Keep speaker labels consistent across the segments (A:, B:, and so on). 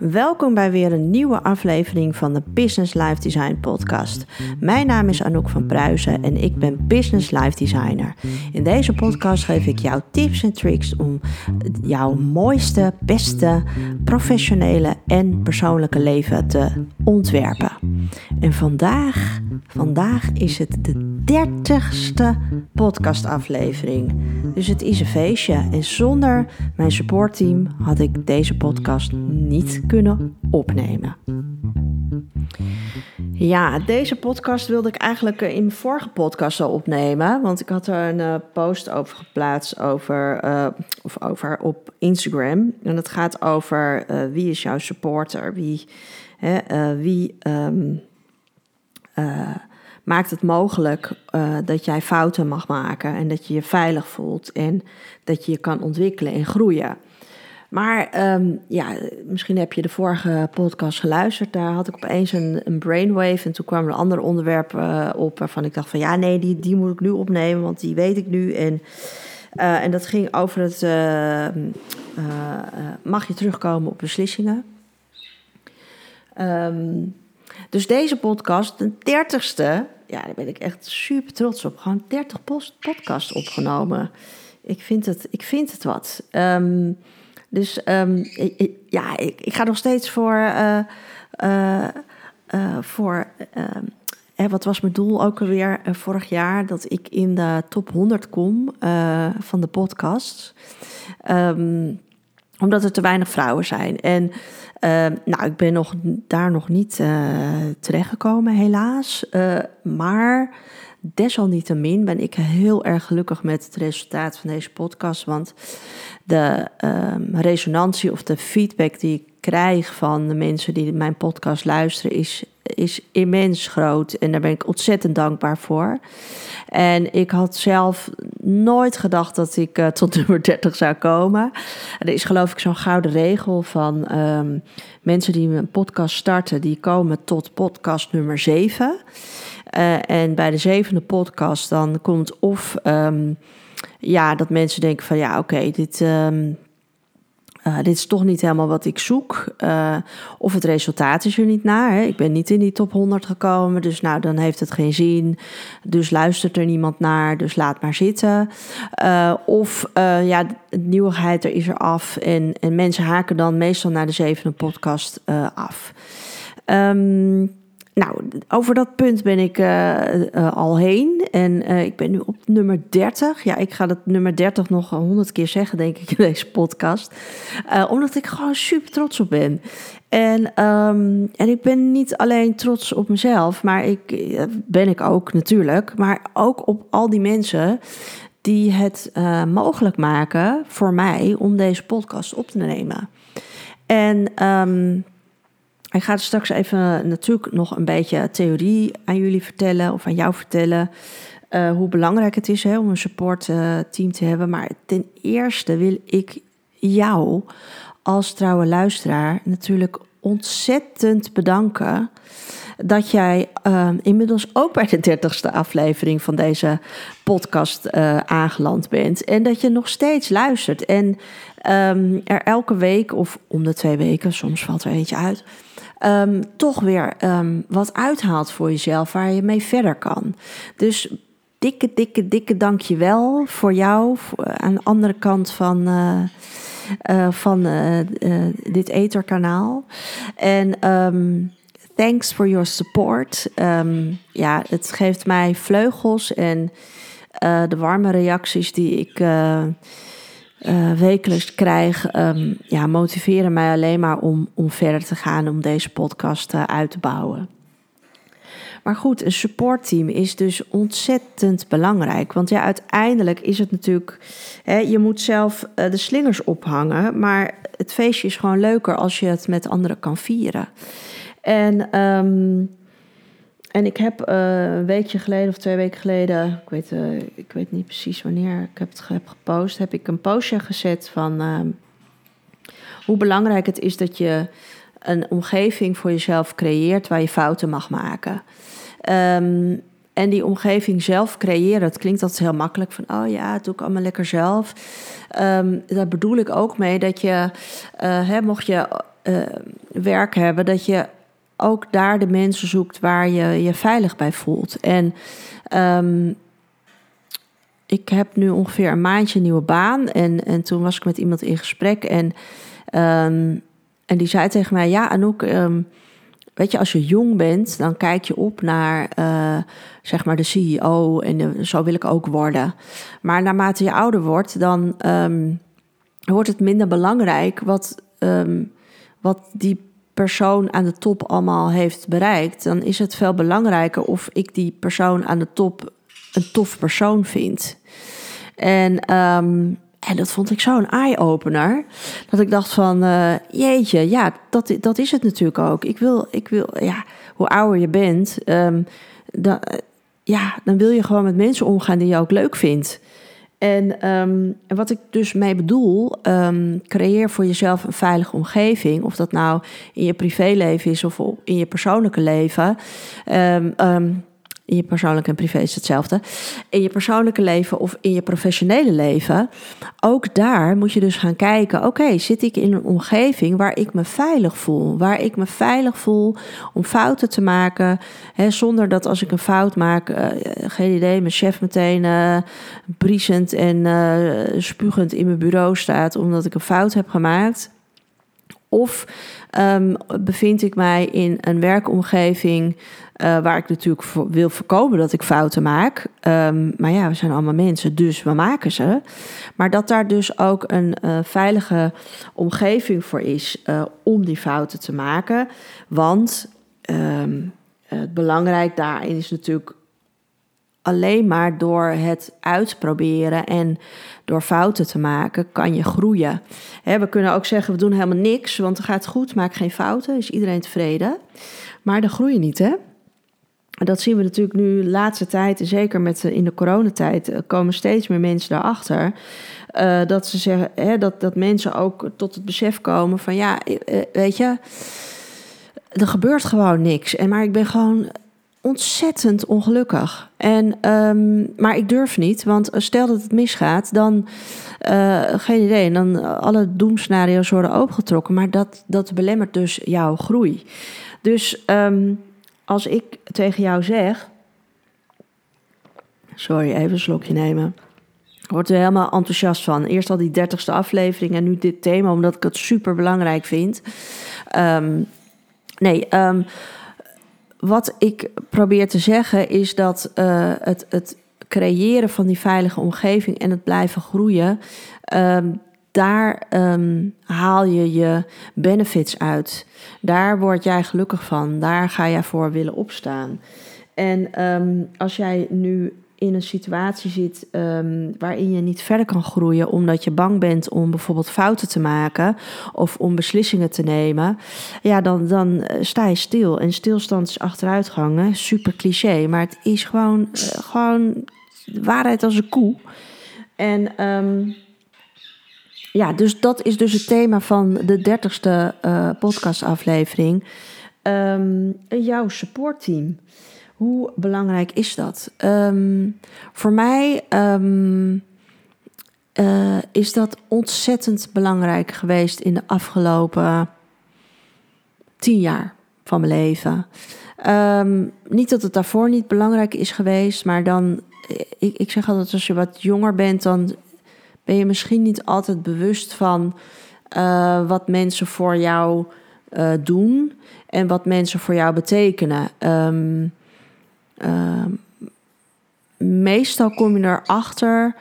A: Welkom bij weer een nieuwe aflevering van de Business Life Design Podcast. Mijn naam is Anouk van Pruisen en ik ben Business Life Designer. In deze podcast geef ik jou tips en tricks om jouw mooiste, beste, professionele en persoonlijke leven te ontwerpen. En vandaag, vandaag is het de dertigste podcastaflevering. Dus het is een feestje. En zonder mijn supportteam had ik deze podcast niet kunnen opnemen. Ja, deze podcast wilde ik eigenlijk in mijn vorige podcast al opnemen. Want ik had er een eh, post over geplaatst over, eh, of over op Instagram. En het gaat over wie is jouw supporter? Wie, hè, wie ehm, maakt het mogelijk dat jij fouten mag maken en dat je je veilig voelt en dat je je kan ontwikkelen en groeien. Maar ehm, ja, misschien heb je de vorige podcast geluisterd. Daar had ik opeens een, een brainwave. En toen kwam er een ander onderwerp uh, op waarvan ik dacht van ja, nee, die, die moet ik nu opnemen, want die weet ik nu. En, uh, en dat ging over het uh, mag je terugkomen op beslissingen. Um, dus deze podcast, de dertigste, ja, daar ben ik echt super trots op. Gewoon 30 podcasts opgenomen. Ik vind het, ik vind het wat. Um, dus um, ja, ik, ik, ga nog steeds voor. Uh, uh, uh, voor hè, wat was mijn doel ook alweer vorig jaar? Dat ik in de top 100 kom van de podcasts. Um, omdat er te weinig vrouwen zijn. En nou, ik ben nog, daar nog niet terechtgekomen, helaas. maar Desalniettemin ben ik heel erg gelukkig met het resultaat van deze podcast. Want de um, resonantie of de feedback die ik krijg van de mensen die mijn podcast luisteren, is, is immens groot. En daar ben ik ontzettend dankbaar voor. En ik had zelf nooit gedacht dat ik uh, tot nummer 30 zou komen. Er is geloof ik zo'n gouden regel van um, mensen die een podcast starten, die komen tot podcast nummer 7. Uh, en bij de zevende podcast dan komt of um, ja, dat mensen denken van ja, oké, dit, um, uh, dit is toch niet helemaal wat ik zoek. Uh, of het resultaat is er niet naar. Ik ben niet in die top 100 gekomen, dus nou, dan heeft het geen zin. Dus luistert er niemand naar, dus laat maar zitten. Of ja, de nieuwigheid er is er af en, en mensen haken dan meestal naar de zevende podcast af. Um, nou, over dat punt ben ik uh, al heen. En uh, ik ben nu op nummer 30. Ja, ik ga dat nummer 30 nog honderd keer zeggen, denk ik, in deze podcast. omdat ik gewoon super trots op ben. En, um, en ik ben niet alleen trots op mezelf, maar ik ben ik ook natuurlijk. Maar ook op al die mensen die het mogelijk maken voor mij om deze podcast op te nemen. En um, ik ga straks even natuurlijk nog een beetje theorie aan jullie vertellen of aan jou vertellen. Uh, hoe belangrijk het is hè, om een supportteam uh, te hebben. Maar ten eerste wil ik jou als trouwe luisteraar natuurlijk ontzettend bedanken dat jij uh, inmiddels ook bij de dertigste aflevering van deze podcast uh, aangeland bent. En dat je nog steeds luistert. En um, er elke week of om de twee weken, soms valt er eentje uit um, toch weer wat uithaalt voor jezelf waar je mee verder kan. Dus dikke, dikke, dikke dankjewel voor jou voor, aan de andere kant van, uh, van uh, dit etherkanaal. En thanks for your support. ja, het geeft mij vleugels en de warme reacties die ik uh, wekelijks krijg, um, ja, motiveren mij alleen maar om, om verder te gaan, om deze podcast uit te bouwen. Maar goed, een supportteam is dus ontzettend belangrijk. Want ja, uiteindelijk is het natuurlijk. Hè, je moet zelf de slingers ophangen. Maar het feestje is gewoon leuker als je het met anderen kan vieren. En um, en ik heb uh, een weekje geleden of twee weken geleden, ik weet, uh, ik weet niet precies wanneer ik heb het heb gepost, heb ik een postje gezet van uh, hoe belangrijk het is dat je een omgeving voor jezelf creëert waar je fouten mag maken. Um, en die omgeving zelf creëren. Het klinkt altijd heel makkelijk van, oh ja, doe ik allemaal lekker zelf. Um, daar bedoel ik ook mee dat je, uh, hè, mocht je werk hebben, dat je ook daar de mensen zoekt waar je je veilig bij voelt. En um, ik heb nu ongeveer een maandje nieuwe baan. En, en toen was ik met iemand in gesprek. En, um, en die zei tegen mij: Ja, Anouk. Um, weet je, als je jong bent, dan kijk je op naar uh, zeg maar de CEO. En de, zo wil ik ook worden. Maar naarmate je ouder wordt, dan wordt het minder belangrijk wat, wat die persoon aan de top allemaal heeft bereikt. Dan is het veel belangrijker of ik die persoon aan de top een tof persoon vind. En, um, en dat vond ik zo'n eye-opener. Dat ik dacht van, uh, jeetje, ja, dat, dat is het natuurlijk ook. Ik wil, ik wil ja, hoe ouder je bent, um, dan, ja, dan wil je gewoon met mensen omgaan die je ook leuk vindt. En um, wat ik dus mee bedoel, um, creëer voor jezelf een veilige omgeving. Of dat nou in je privéleven is of in je persoonlijke leven. Um, in je persoonlijke en privé is hetzelfde. In je persoonlijke leven of in je professionele leven. Ook daar moet je dus gaan kijken. Oké, zit ik in een omgeving waar ik me veilig voel? Waar ik me veilig voel om fouten te maken. Hè, zonder dat als ik een fout maak, uh, geen idee, mijn chef meteen uh, briesend en uh, spugend in mijn bureau staat omdat ik een fout heb gemaakt. Of um, bevind ik mij in een werkomgeving uh, waar ik natuurlijk voor wil voorkomen dat ik fouten maak. Um, maar ja, we zijn allemaal mensen, dus we maken ze. Maar dat daar dus ook een uh, veilige omgeving voor is uh, om die fouten te maken. Want um, het belangrijk daarin is natuurlijk alleen maar door het uitproberen en door fouten te maken, kan je groeien. we kunnen ook zeggen, we doen helemaal niks, want het gaat goed, maak geen fouten, is iedereen tevreden. Maar dan groei je niet, hè? Dat zien we natuurlijk nu de laatste tijd, zeker met in de coronatijd, eh, komen steeds meer mensen daarachter. Uh, dat ze zeggen, hè, dat, dat mensen ook tot het besef komen van ja, eh, weet je, er gebeurt gewoon niks. En maar ik ben gewoon ontzettend ongelukkig. En, um, maar ik durf niet, want stel dat het misgaat, dan uh, geen idee. En dan alle doemscenario's worden opengetrokken. Maar dat, dat belemmert dus jouw groei. Dus um, als ik tegen jou zeg. Sorry, even een slokje nemen. Ik word er helemaal enthousiast van. Eerst al die dertigste aflevering en nu dit thema, omdat ik het super belangrijk vind. Um, nee, wat ik probeer te zeggen is dat uh, het, het creëren van die veilige omgeving en het blijven groeien, um, daar um, haal je je benefits uit. Daar word jij gelukkig van. Daar ga jij voor willen opstaan. En um, als jij nu in een situatie zit um, waarin je niet verder kan groeien omdat je bang bent om bijvoorbeeld fouten te maken of om beslissingen te nemen, ja, dan, dan eh, sta je stil. En stilstand is achteruitgang, super cliché, maar het is gewoon, uh, gewoon waarheid als een koe. En um, ja, dus dat is dus het thema van de dertigste uh, podcastaflevering. Um, jouw supportteam. Hoe belangrijk is dat? Um, voor mij um, uh, is dat ontzettend belangrijk geweest in de afgelopen tien jaar van mijn leven. Um, niet dat het daarvoor niet belangrijk is geweest, maar dan, ik, ik zeg altijd, als je wat jonger bent, dan ben je misschien niet altijd bewust van uh, wat mensen voor jou doen en wat mensen voor jou betekenen. Um, uh, meestal kom je erachter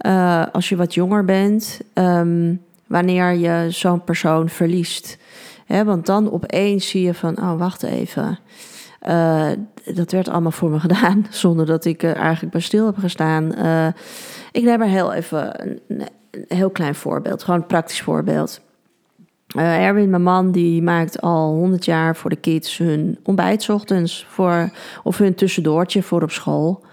A: uh, als je wat jonger bent, um, wanneer je zo'n persoon verliest. Want dan opeens zie je van, oh wacht even. Uh, dat werd allemaal voor me gedaan, zonder dat ik eigenlijk bij stil heb gestaan. Uh, ik neem er heel even een, een, heel klein voorbeeld, gewoon een praktisch voorbeeld. Uh, Erwin, mijn man, die maakt al 100 jaar voor de kids hun ontbijt ochtends voor, of hun tussendoortje voor op school.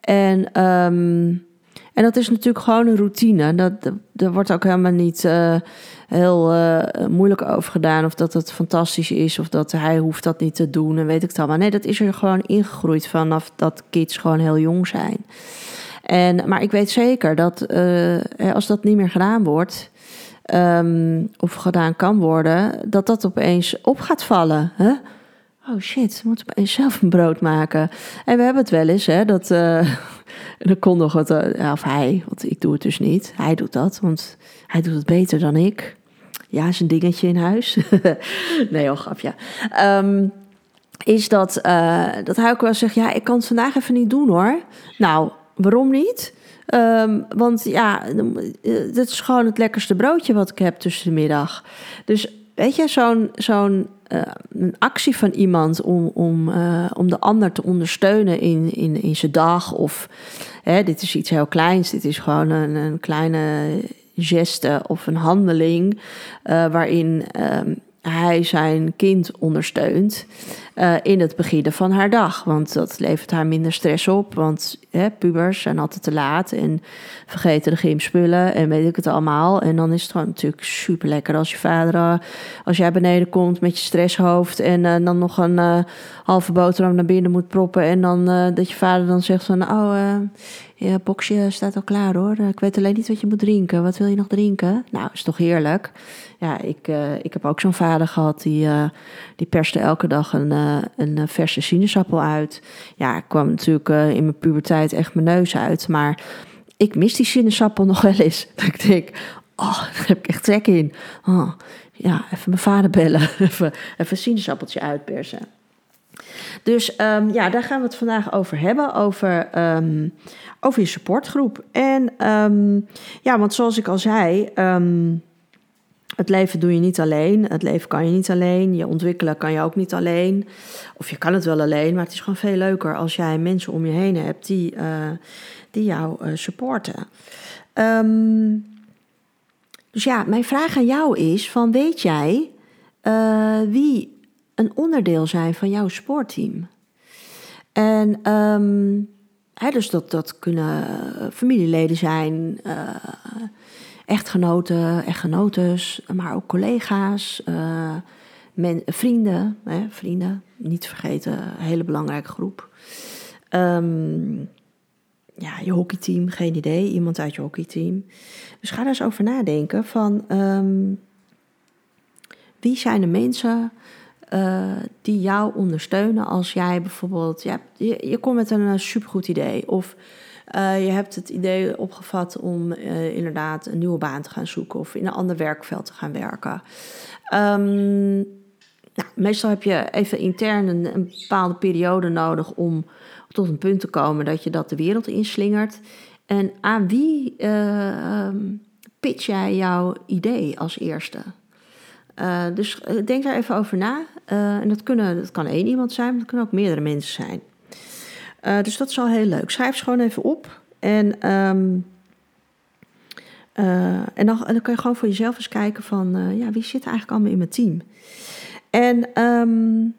A: En um, En dat is natuurlijk gewoon een routine. Dat, er wordt ook helemaal niet uh, heel uh, moeilijk over gedaan. Of dat het fantastisch is. Of dat hij hoeft dat niet te doen. En weet ik het allemaal. Nee, dat is er gewoon ingegroeid vanaf dat kids gewoon heel jong zijn. En, maar ik weet zeker dat als dat niet meer gedaan wordt. Um, of gedaan kan worden. Dat dat opeens op gaat vallen. Hè? Oh shit, we moeten opeens zelf een brood maken. En we hebben het wel eens, hè, dat. En dan kon nog wat, uh, of hij, want ik doe het dus niet. Hij doet dat, want hij doet het beter dan ik. Ja, is een dingetje in huis. nee, oh, grapje. Um, is dat, uh, dat hij ook wel zegt, ja, ik kan het vandaag even niet doen hoor. Nou, waarom niet? Um, want ja, dit is gewoon het lekkerste broodje wat ik heb tussen de middag. Dus weet je, zo'n zo'n een actie van iemand om, om, uh, om de ander te ondersteunen in, in, in zijn dag. Of hè, dit is iets heel kleins, dit is gewoon een, kleine geste of een handeling waarin um, hij zijn kind ondersteunt uh, in het beginnen van haar dag. Want dat levert haar minder stress op. Want pubers zijn altijd te laat en vergeten de gymspullen en weet ik het allemaal. En dan is het gewoon natuurlijk super lekker als je vader, uh, als jij beneden komt met je stresshoofd en uh, dan nog een halve boterham naar binnen moet proppen. En dan dat je vader dan zegt van, oh, je boxje staat al klaar hoor. Ik weet alleen niet wat je moet drinken. Wat wil je nog drinken? Nou, is toch heerlijk ja, ik, ik heb ook zo'n vader gehad die, die perste elke dag een, een verse sinaasappel uit. Ja, ik kwam natuurlijk in mijn puberteit echt mijn neus uit. Maar ik mis die sinaasappel nog wel eens. Dat ik denk, oh, daar heb ik echt trek in. Oh, ja, even mijn vader bellen. even, een sinaasappeltje uitpersen. Dus um, ja, daar gaan we het vandaag over hebben. Over, um, over je supportgroep. En um, ja, want zoals ik al zei het leven doe je niet alleen. Het leven kan je niet alleen. Je ontwikkelen kan je ook niet alleen. Of je kan het wel alleen, maar het is gewoon veel leuker als jij mensen om je heen hebt die, uh, die jou uh, supporten. Um, dus ja, mijn vraag aan jou is: van weet jij uh, wie een onderdeel zijn van jouw sportteam? En um, hè, dus dat, dat kunnen familieleden zijn echtgenoten, echtgenotes, maar ook collega's, men, vrienden, hè, vrienden, niet vergeten, een hele belangrijke groep. Um, ja, je hockeyteam, geen idee, iemand uit je hockeyteam. Dus ga daar eens over nadenken van um, wie zijn de mensen uh, die jou ondersteunen als jij bijvoorbeeld, ja, je, je komt met een uh, supergoed idee of uh, je hebt het idee opgevat om uh, inderdaad een nieuwe baan te gaan zoeken of in een ander werkveld te gaan werken. Um, nou, meestal heb je even intern een, bepaalde periode nodig om tot een punt te komen dat je dat de wereld inslingert. En aan wie uh, pitch jij jouw idee als eerste? Uh, dus denk daar even over na. En dat, kunnen, dat kan één iemand zijn, maar dat kunnen ook meerdere mensen zijn. Uh, dus dat is al heel leuk. Schrijf ze gewoon even op. En, um, uh, en, dan, dan kan je gewoon voor jezelf eens kijken van... Uh, ja, wie zit eigenlijk allemaal in mijn team? En, um,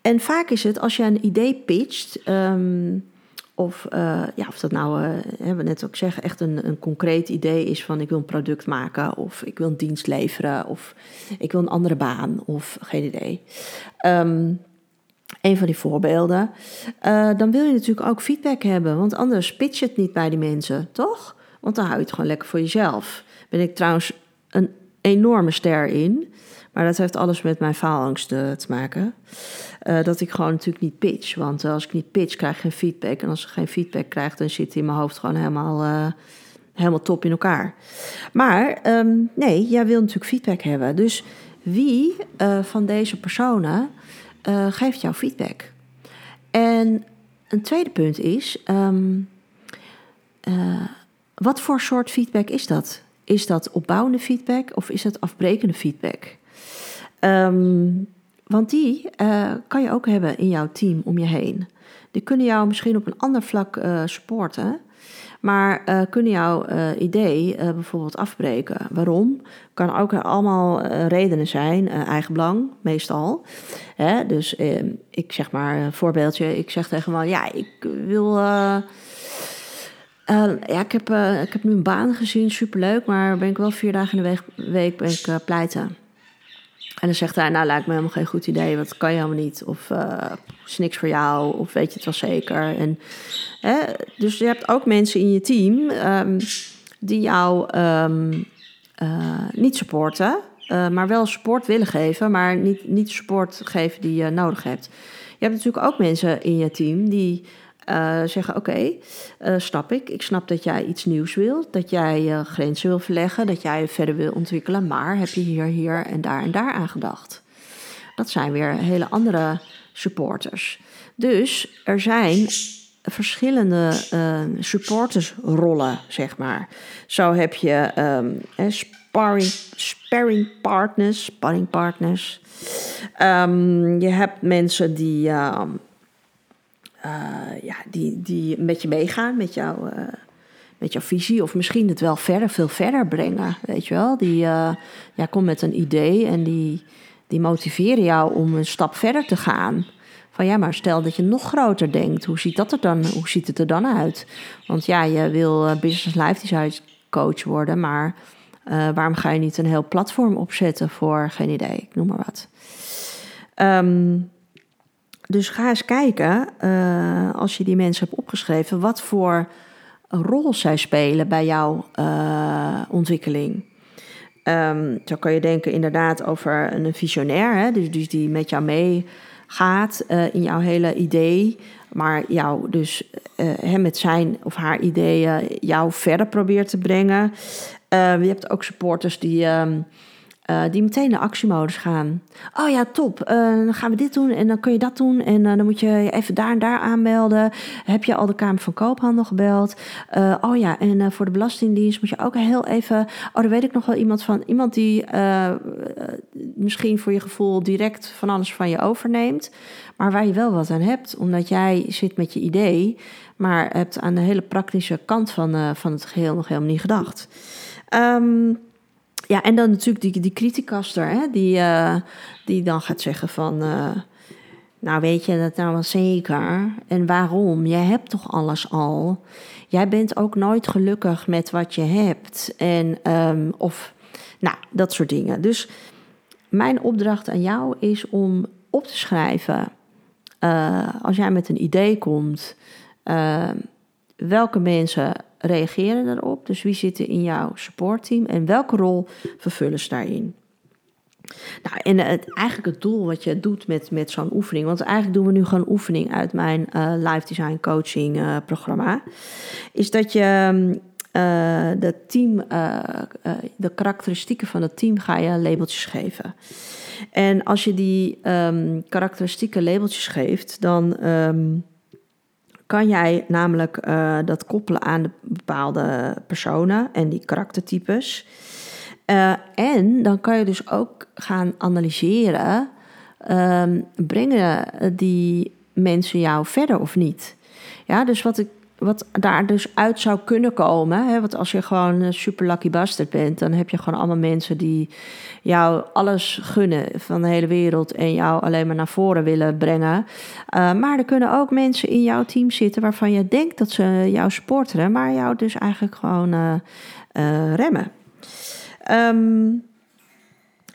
A: en vaak is het, als je een idee pitcht... Um, of, ja, of dat nou, hebben we net ook zeggen, echt een, een concreet idee is van ik wil een product maken, of ik wil een dienst leveren, of ik wil een andere baan, of geen idee. Um, een van die voorbeelden. Uh, dan wil je natuurlijk ook feedback hebben, want anders pitch je het niet bij die mensen, toch? Want dan hou je het gewoon lekker voor jezelf. Ben ik trouwens een enorme ster in, maar dat heeft alles met mijn faalangst uh, te maken. Uh, dat ik gewoon natuurlijk niet pitch, want als ik niet pitch, krijg ik geen feedback. En als ik geen feedback krijg, dan zit in mijn hoofd gewoon helemaal, helemaal top in elkaar. Maar um, nee, jij wil natuurlijk feedback hebben. Dus wie van deze personen uh, geeft jou feedback. En een tweede punt is, um, uh, wat voor soort feedback is dat? Is dat opbouwende feedback of is dat afbrekende feedback? Um, want die uh, kan je ook hebben in jouw team om je heen. Die kunnen jou misschien op een ander vlak supporten. Maar uh, kunnen jouw uh, idee uh, bijvoorbeeld afbreken? Waarom? Kan ook allemaal redenen zijn. eigen belang, meestal. Hè? Dus ehm, ik zeg maar een voorbeeldje. Ik zeg tegen me, ja, ik wil ja, ik heb, ik heb nu een baan gezien, superleuk, maar ben ik wel vier dagen in de week, ik pleiten. En dan zegt hij, nou lijkt me helemaal geen goed idee, want kan je helemaal niet. Of is niks voor jou, of weet je het wel zeker. En, hè, dus je hebt ook mensen in je team um, die jou um, niet supporten, maar wel support willen geven, maar niet, niet support geven die je nodig hebt. Je hebt natuurlijk ook mensen in je team die uh, zeggen: Oké, uh, snap ik. Ik snap dat jij iets nieuws wilt, dat jij uh, grenzen wil verleggen, dat jij verder wil ontwikkelen, maar heb je hier, hier en daar en daar aan gedacht? Dat zijn weer hele andere supporters. Dus er zijn verschillende supportersrollen, zeg maar. Zo heb je um, sparring, sparring partners, partners. Um, je hebt mensen die. Uh, ja, die, die met je meegaan, met, jou, uh, met jouw visie. Of misschien het wel verder, veel verder brengen. Weet je wel? Die uh, ja, komt met een idee en die, die motiveren jou om een stap verder te gaan. Van ja, maar stel dat je nog groter denkt. Hoe ziet, dat er dan, hoe ziet het er dan uit? Want ja, je wil business life design coach worden, maar waarom ga je niet een heel platform opzetten voor, geen idee, ik noem maar wat. Um, dus ga eens kijken, uh, als je die mensen hebt opgeschreven, wat voor rol zij spelen bij jouw uh, ontwikkeling. Um, zo kan je denken inderdaad over een visionair, hè, dus, dus die met jou meegaat uh, in jouw hele idee, maar jou dus met zijn of haar ideeën jou verder probeert te brengen. je hebt ook supporters die. Um, uh, die meteen naar actiemodus gaan. Oh ja, top. Uh, dan gaan we dit doen en dan kun je dat doen. En uh, dan moet je even daar en daar aanmelden. Heb je al de Kamer van Koophandel gebeld? oh ja, en voor de Belastingdienst moet je ook heel even. Oh, daar weet ik nog wel iemand van. Iemand die misschien voor je gevoel direct van alles van je overneemt. Maar waar je wel wat aan hebt, omdat jij zit met je idee. Maar hebt aan de hele praktische kant van, van het geheel nog helemaal niet gedacht. Um, ja, en dan natuurlijk die, die criticaster, hè, die, uh, die dan gaat zeggen van... Uh, nou, weet je dat nou wel zeker? En waarom? Jij hebt toch alles al? Jij bent ook nooit gelukkig met wat je hebt. En, um, of, nou, dat soort dingen. Dus mijn opdracht aan jou is om op te schrijven... Uh, als jij met een idee komt... welke mensen reageren daarop? Dus wie zitten in jouw supportteam en welke rol vervullen ze daarin? Nou, en het, eigenlijk het doel wat je doet met, met zo'n oefening, want eigenlijk doen we nu gewoon oefening uit mijn uh, live design coaching uh, programma, is dat je uh, de team, de karakteristieken van het team ga je labeltjes geven. En als je die um, karakteristieke labeltjes geeft, dan um, kan jij namelijk uh, dat koppelen aan de bepaalde personen en die karaktertypes. Uh, en dan kan je dus ook gaan analyseren, um, brengen die mensen jou verder of niet? Ja, dus wat ik wat daar dus uit zou kunnen komen. Hè, want als je gewoon een super lucky bastard bent, dan heb je gewoon allemaal mensen die jou alles gunnen van de hele wereld en jou alleen maar naar voren willen brengen. Uh, maar er kunnen ook mensen in jouw team zitten waarvan je denkt dat ze jou sporten, maar jou dus eigenlijk gewoon uh, uh, remmen. Um,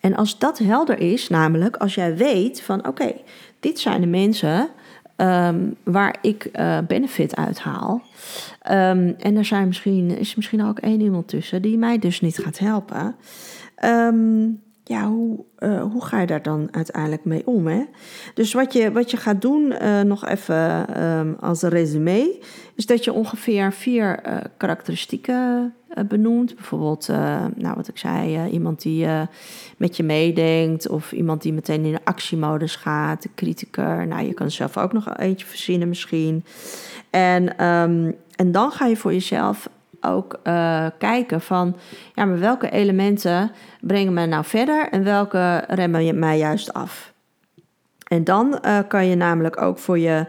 A: en als dat helder is, namelijk als jij weet van oké, dit zijn de mensen Um, waar ik uh, benefit uit haal. Um, en er zijn misschien, is misschien ook één iemand tussen die mij dus niet gaat helpen. Um, ja, hoe, uh, hoe ga je daar dan uiteindelijk mee om? Hè? Dus wat je, wat je gaat doen, uh, nog even um, als resume, is dat je ongeveer vier uh, karakteristieken benoemt. Bijvoorbeeld, nou wat ik zei, iemand die met je meedenkt, of iemand die meteen in actiemodus gaat, de critiker. Nou, je kan zelf ook nog eentje verzinnen misschien. En, um, en dan ga je voor jezelf ook uh, kijken van, ja, maar welke elementen brengen mij nou verder en welke remmen mij juist af. En dan uh, kan je namelijk ook voor, je,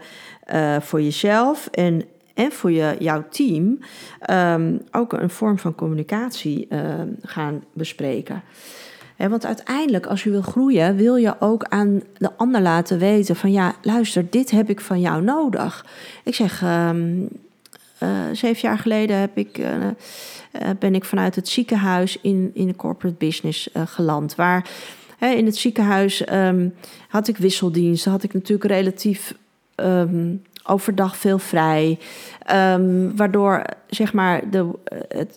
A: uh, voor jezelf en, en voor je, jouw team um, ook een vorm van communicatie gaan bespreken. Want uiteindelijk, als je wil groeien, wil je ook aan de ander laten weten van ja, luister, dit heb ik van jou nodig. Ik zeg, um, zeven jaar geleden heb ik, ben ik vanuit het ziekenhuis in, in de corporate business geland. Waar in het ziekenhuis ehm, had ik wisseldiensten, had ik natuurlijk relatief ehm, overdag veel vrij. Um, waardoor zeg maar de,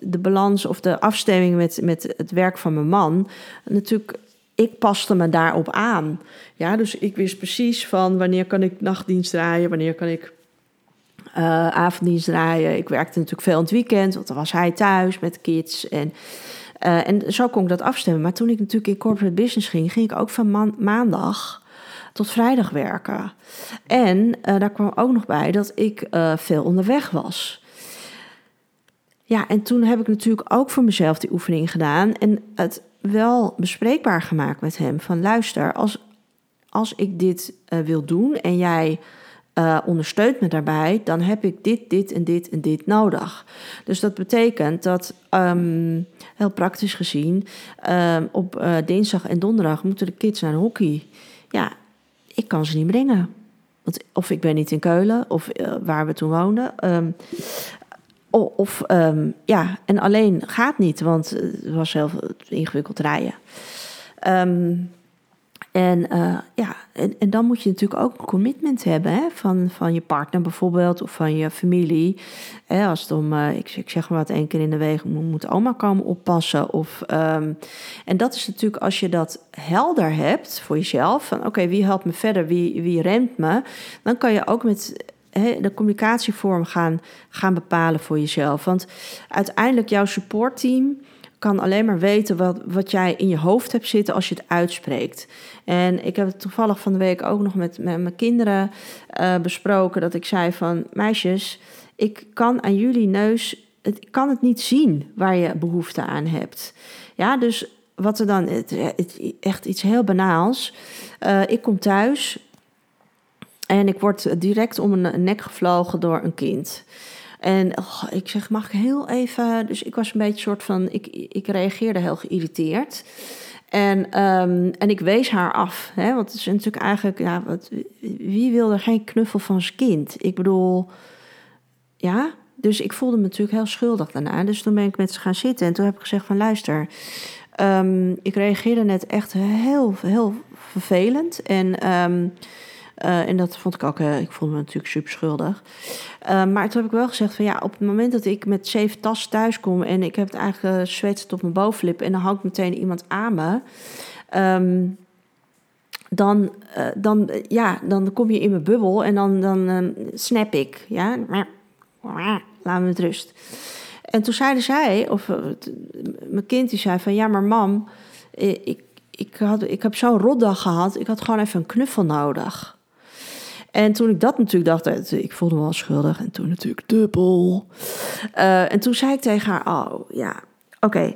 A: de balans of de afstemming met, met het werk van mijn man natuurlijk. Ik paste me daarop aan. Ja, dus ik wist precies van wanneer kan ik nachtdienst draaien, wanneer kan ik uh, avonddienst draaien. Ik werkte natuurlijk veel in het weekend, want dan was hij thuis met kids. En, uh, en zo kon ik dat afstemmen. Maar toen ik natuurlijk in corporate business ging, ging ik ook van maandag tot vrijdag werken. En uh, daar kwam ook nog bij dat ik veel onderweg was. Ja, en toen heb ik natuurlijk ook voor mezelf die oefening gedaan en het wel bespreekbaar gemaakt met hem. Van luister, als, als ik dit wil doen en jij uh, ondersteunt me daarbij, dan heb ik dit, dit en dit en dit nodig. Dus dat betekent dat, um, heel praktisch gezien, um, op uh, dinsdag en donderdag moeten de kids naar hockey. Ja, ik kan ze niet brengen. Want of ik ben niet in Keulen, of uh, waar we toen woonden. Um, of ja, en alleen gaat niet, want het was heel ingewikkeld rijden. En, uh, ja, en, dan moet je natuurlijk ook een commitment hebben hè, van, van je partner bijvoorbeeld of van je familie. Als het om, uh, ik, ik, zeg maar wat, één keer in de week moet oma komen oppassen. Of, um, en dat is natuurlijk als je dat helder hebt voor jezelf, van oké, wie helpt me verder, wie, wie remt me, dan kan je ook met de communicatievorm gaan, gaan bepalen voor jezelf. Want uiteindelijk jouw supportteam kan alleen maar weten wat, wat jij in je hoofd hebt zitten als je het uitspreekt. En ik heb het toevallig van de week ook nog met, met mijn kinderen uh, besproken. Dat ik zei van meisjes, ik kan aan jullie neus, het, ik kan het niet zien waar je behoefte aan hebt. Ja, dus wat er dan, het, echt iets heel banaals. Uh, ik kom thuis en ik word direct om een nek gevlogen door een kind. En oh, ik zeg, mag ik heel even... Dus ik was een beetje soort van... Ik, ik reageerde heel geïrriteerd. En, um, en ik wees haar af. Hè, want het is natuurlijk eigenlijk... Ja, wat, wie wil er geen knuffel van zijn kind? Ik bedoel... Ja, dus ik voelde me natuurlijk heel schuldig daarna. Dus toen ben ik met ze gaan zitten. En toen heb ik gezegd van... Luister, um, ik reageerde net echt heel, heel vervelend. En... Um, uh, en dat vond ik ook, uh, ik vond me natuurlijk super schuldig. Uh, maar toen heb ik wel gezegd van ja, op het moment dat ik met zeven tassen thuis kom en ik heb het eigenlijk zweet tot mijn bovenlip en dan hangt meteen iemand aan me. Um, dan, dan, ja, dan kom je in mijn bubbel en dan, dan um, snap ik. Ja? Laat me met rust. En toen zeiden zij, of mijn kind die zei van ja, maar mam, ik, ik, had, ik heb zo'n rotdag gehad, ik had gewoon even een knuffel nodig. En toen ik dat natuurlijk dacht, ik voelde me wel schuldig. En toen natuurlijk dubbel. Uh, en toen zei ik tegen haar, oh ja, oké.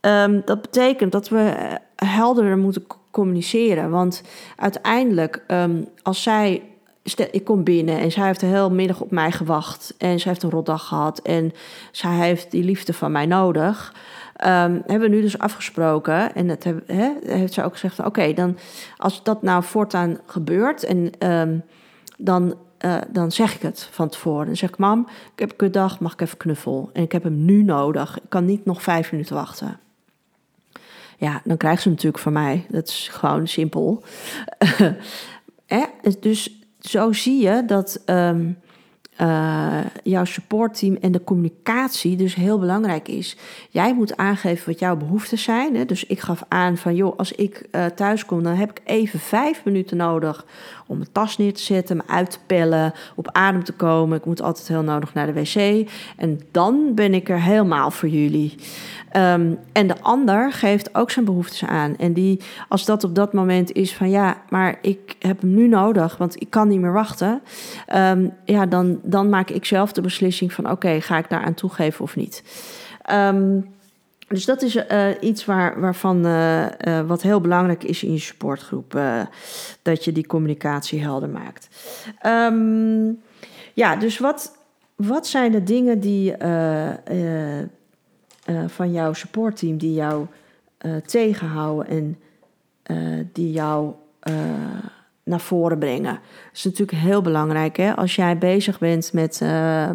A: Um, dat betekent dat we eh, helderder moeten communiceren. Want uiteindelijk, um, als zij ik kom binnen en zij heeft de hele middag op mij gewacht. En zij heeft een rotdag gehad. En zij heeft die liefde van mij nodig. Um, hebben we nu dus afgesproken. En dat heeft ze ook gezegd: Oké, dan als dat nou voortaan gebeurt. En dan, uh, dan zeg ik het van tevoren. Dan zeg ik, mam, ik heb een kutdag, mag ik even knuffel? En ik heb hem nu nodig. Ik kan niet nog vijf minuten wachten. Ja, dan krijgt ze natuurlijk van mij. Dat is gewoon simpel. eh, dus zo zie je dat um, uh, jouw supportteam en de communicatie dus heel belangrijk is. Jij moet aangeven wat jouw behoeften zijn. Hè? Dus ik gaf aan van, joh, als ik uh, thuis kom, dan heb ik even vijf minuten nodig om mijn tas neer te zetten, me uit te pellen, op adem te komen. Ik moet altijd heel nodig naar de wc. En dan ben ik er helemaal voor jullie. Um, en de ander geeft ook zijn behoeftes aan. En die, als dat op dat moment is van ja, maar ik heb hem nu nodig, want ik kan niet meer wachten. Um, ja, dan, dan maak ik zelf de beslissing van oké, ga ik daaraan toegeven of niet. Um, dus dat is uh, iets waar, waarvan uh, uh, wat heel belangrijk is in je supportgroep. dat je die communicatie helder maakt. Ja, dus wat, wat zijn de dingen die van jouw supportteam die jou tegenhouden en die jou naar voren brengen. Dat is natuurlijk heel belangrijk. Hè? Als jij bezig bent met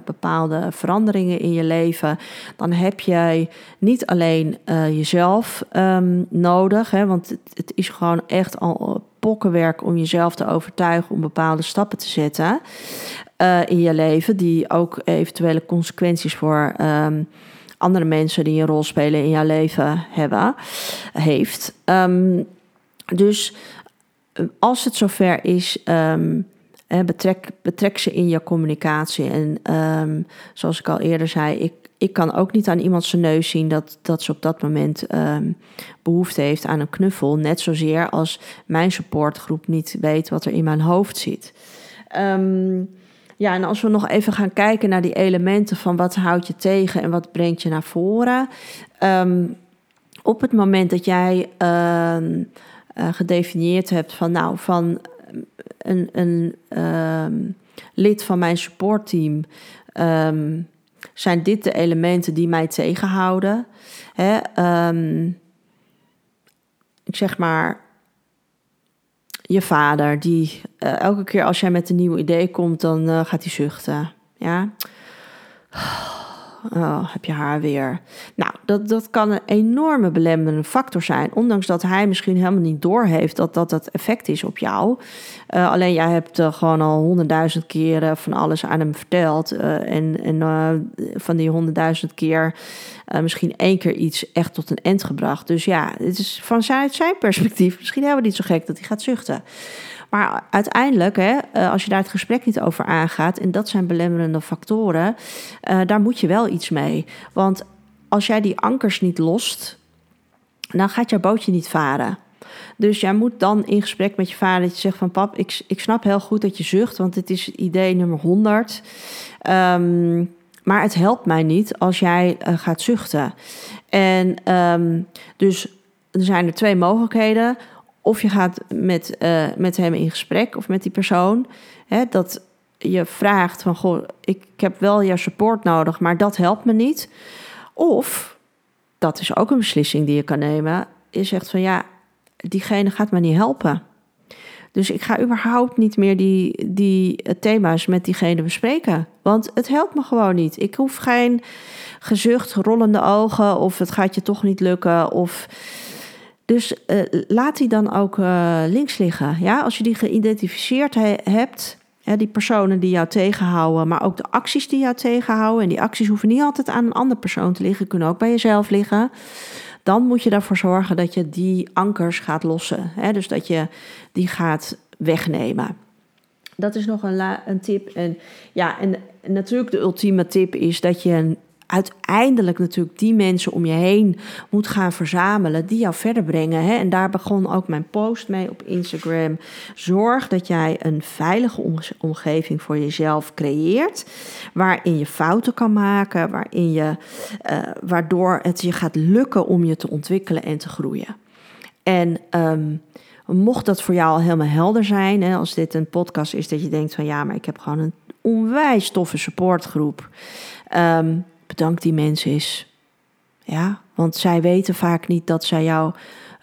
A: bepaalde veranderingen in je leven, dan heb jij niet alleen jezelf um, nodig, hè? want het, het, is gewoon echt al pokkenwerk om jezelf te overtuigen om bepaalde stappen te zetten in je leven, die ook eventuele consequenties voor. Um, andere mensen die een rol spelen in jouw leven hebben, heeft. Um, dus als het zover is, um, betrek, betrek ze in je communicatie. En um, zoals ik al eerder zei, ik, ik kan ook niet aan iemand zijn neus zien dat, dat ze op dat moment behoefte heeft aan een knuffel. Net zozeer als mijn supportgroep niet weet wat er in mijn hoofd zit. Ja, en als we nog even gaan kijken naar die elementen van wat houdt je tegen en wat brengt je naar voren. Um, op het moment dat jij um, uh, gedefinieerd hebt van, nou, van een, een um, lid van mijn supportteam zijn dit de elementen die mij tegenhouden. Hè? Ik zeg maar, je vader, die uh, elke keer als jij met een nieuw idee komt, dan uh, gaat hij zuchten. Ja. Oh, heb je haar weer. Nou, dat, dat kan een enorme belemmerende factor zijn. Ondanks dat hij misschien helemaal niet doorheeft dat dat het effect is op jou. Uh, alleen jij hebt uh, gewoon al honderdduizend keren van alles aan hem verteld. Uh, en en van die honderdduizend keer misschien één keer iets echt tot een end gebracht. Dus ja, het is van zijn, zijn perspectief misschien helemaal niet zo gek dat hij gaat zuchten. Maar uiteindelijk, hè, eh, als je daar het gesprek niet over aangaat, en dat zijn belemmerende factoren, uh, daar moet je wel iets mee. Want als jij die ankers niet lost, dan gaat jouw bootje niet varen. Dus jij moet dan in gesprek met je vader dat je zegt van pap, ik, ik snap heel goed dat je zucht, want het is idee nummer 100. Um, ehm, maar het helpt mij niet als jij uh, gaat zuchten. En um, dus er zijn er twee mogelijkheden. Of je gaat met, uh, met hem in gesprek of met die persoon. Hè, dat je vraagt van, goh, ik, ik heb wel jouw support nodig, maar dat helpt me niet. Of, dat is ook een beslissing die je kan nemen. Je zegt van, ja, diegene gaat me niet helpen. Dus ik ga überhaupt niet meer die, die thema's met diegene bespreken. Want het helpt me gewoon niet. Ik hoef geen gezucht, rollende ogen of het gaat je toch niet lukken. Of dus uh, laat die dan ook uh, links liggen. Ja? Als je die geïdentificeerd he hebt, hè, die personen die jou tegenhouden, maar ook de acties die jou tegenhouden. En die acties hoeven niet altijd aan een andere persoon te liggen, kunnen ook bij jezelf liggen. Dan moet je ervoor zorgen dat je die ankers gaat lossen. Hè? Dus dat je die gaat wegnemen. Dat is nog een, een tip. En ja, en natuurlijk de ultieme tip is dat je uiteindelijk natuurlijk die mensen om je heen moet gaan verzamelen die jou verder brengen. Hè? En daar begon ook mijn post mee op Instagram. Zorg dat jij een veilige omgeving voor jezelf creëert, waarin je fouten kan maken, waarin je, uh, waardoor het je gaat lukken om je te ontwikkelen en te groeien. En um, mocht dat voor jou al helemaal helder zijn, hè, als dit een podcast is dat je denkt van ja, maar ik heb gewoon een onwijs toffe supportgroep. Um, bedank die mensen eens. Ja, want zij weten vaak niet dat zij jou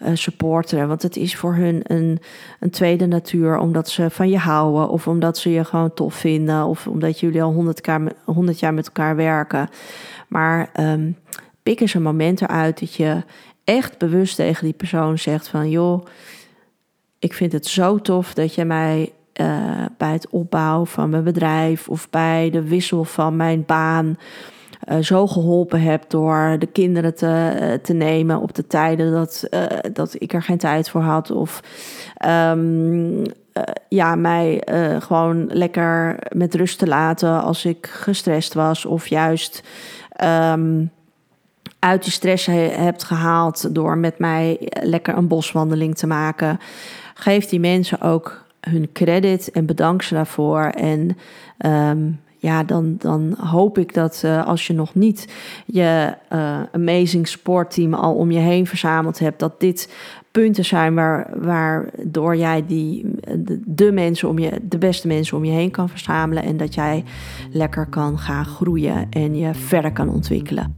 A: uh, supporteren. Want het is voor hun een, een tweede natuur, omdat ze van je houden. Of omdat ze je gewoon tof vinden. Of omdat jullie al honderd jaar, jaar met elkaar werken. Maar um, pik eens een moment eruit dat je echt bewust tegen die persoon zegt van... joh, ik vind het zo tof dat je mij uh, bij het opbouwen van mijn bedrijf... of bij de wissel van mijn baan uh, zo geholpen heb door de kinderen te, uh, te nemen op de tijden dat, uh, dat ik er geen tijd voor had. Of um, ja, mij gewoon lekker met rust te laten als ik gestrest was. Of juist um, uit die stress he, hebt gehaald door met mij lekker een boswandeling te maken. Geef die mensen ook hun credit en bedank ze daarvoor. En um, ja, dan, dan hoop ik dat uh, als je nog niet je uh, amazing sportteam al om je heen verzameld hebt, dat dit punten zijn waar, waardoor jij die, de, de, mensen om je, de beste mensen om je heen kan verzamelen en dat jij lekker kan gaan groeien en je verder kan ontwikkelen.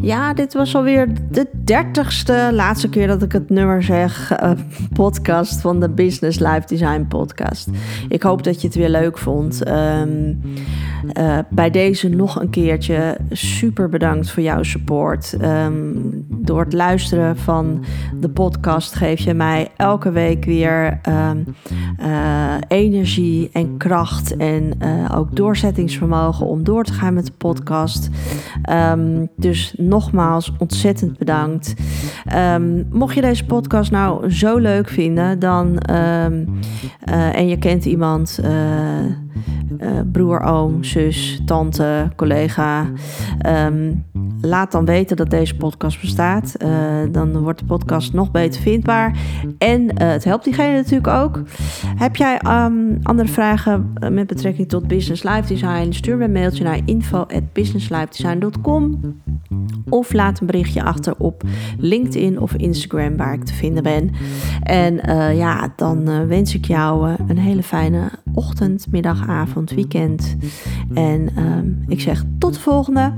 A: Ja, dit was alweer de dertigste, laatste keer dat ik het nummer zeg, uh, podcast van de Business Life Design podcast. Ik hoop dat je het weer leuk vond. Um, uh, bij deze nog een keertje super bedankt voor jouw support. Um, door het luisteren van de podcast geef je mij elke week weer um, uh, energie en kracht en ook doorzettingsvermogen om door te gaan met de podcast. dus nogmaals ontzettend bedankt. Um, mocht je deze podcast nou zo leuk vinden, dan um, uh, en je kent iemand. Uh, broer, oom, zus, tante, collega. Um, laat dan weten dat deze podcast bestaat. Dan wordt de podcast nog beter vindbaar. En het helpt diegene natuurlijk ook. Heb jij andere vragen met betrekking tot Business Life Design? Stuur me een mailtje naar info.businesslifedesign.com of laat een berichtje achter op LinkedIn of Instagram waar ik te vinden ben. En uh, ja, dan wens ik jou een hele fijne ochtend, middag, avond, weekend. En um, ik zeg tot de volgende.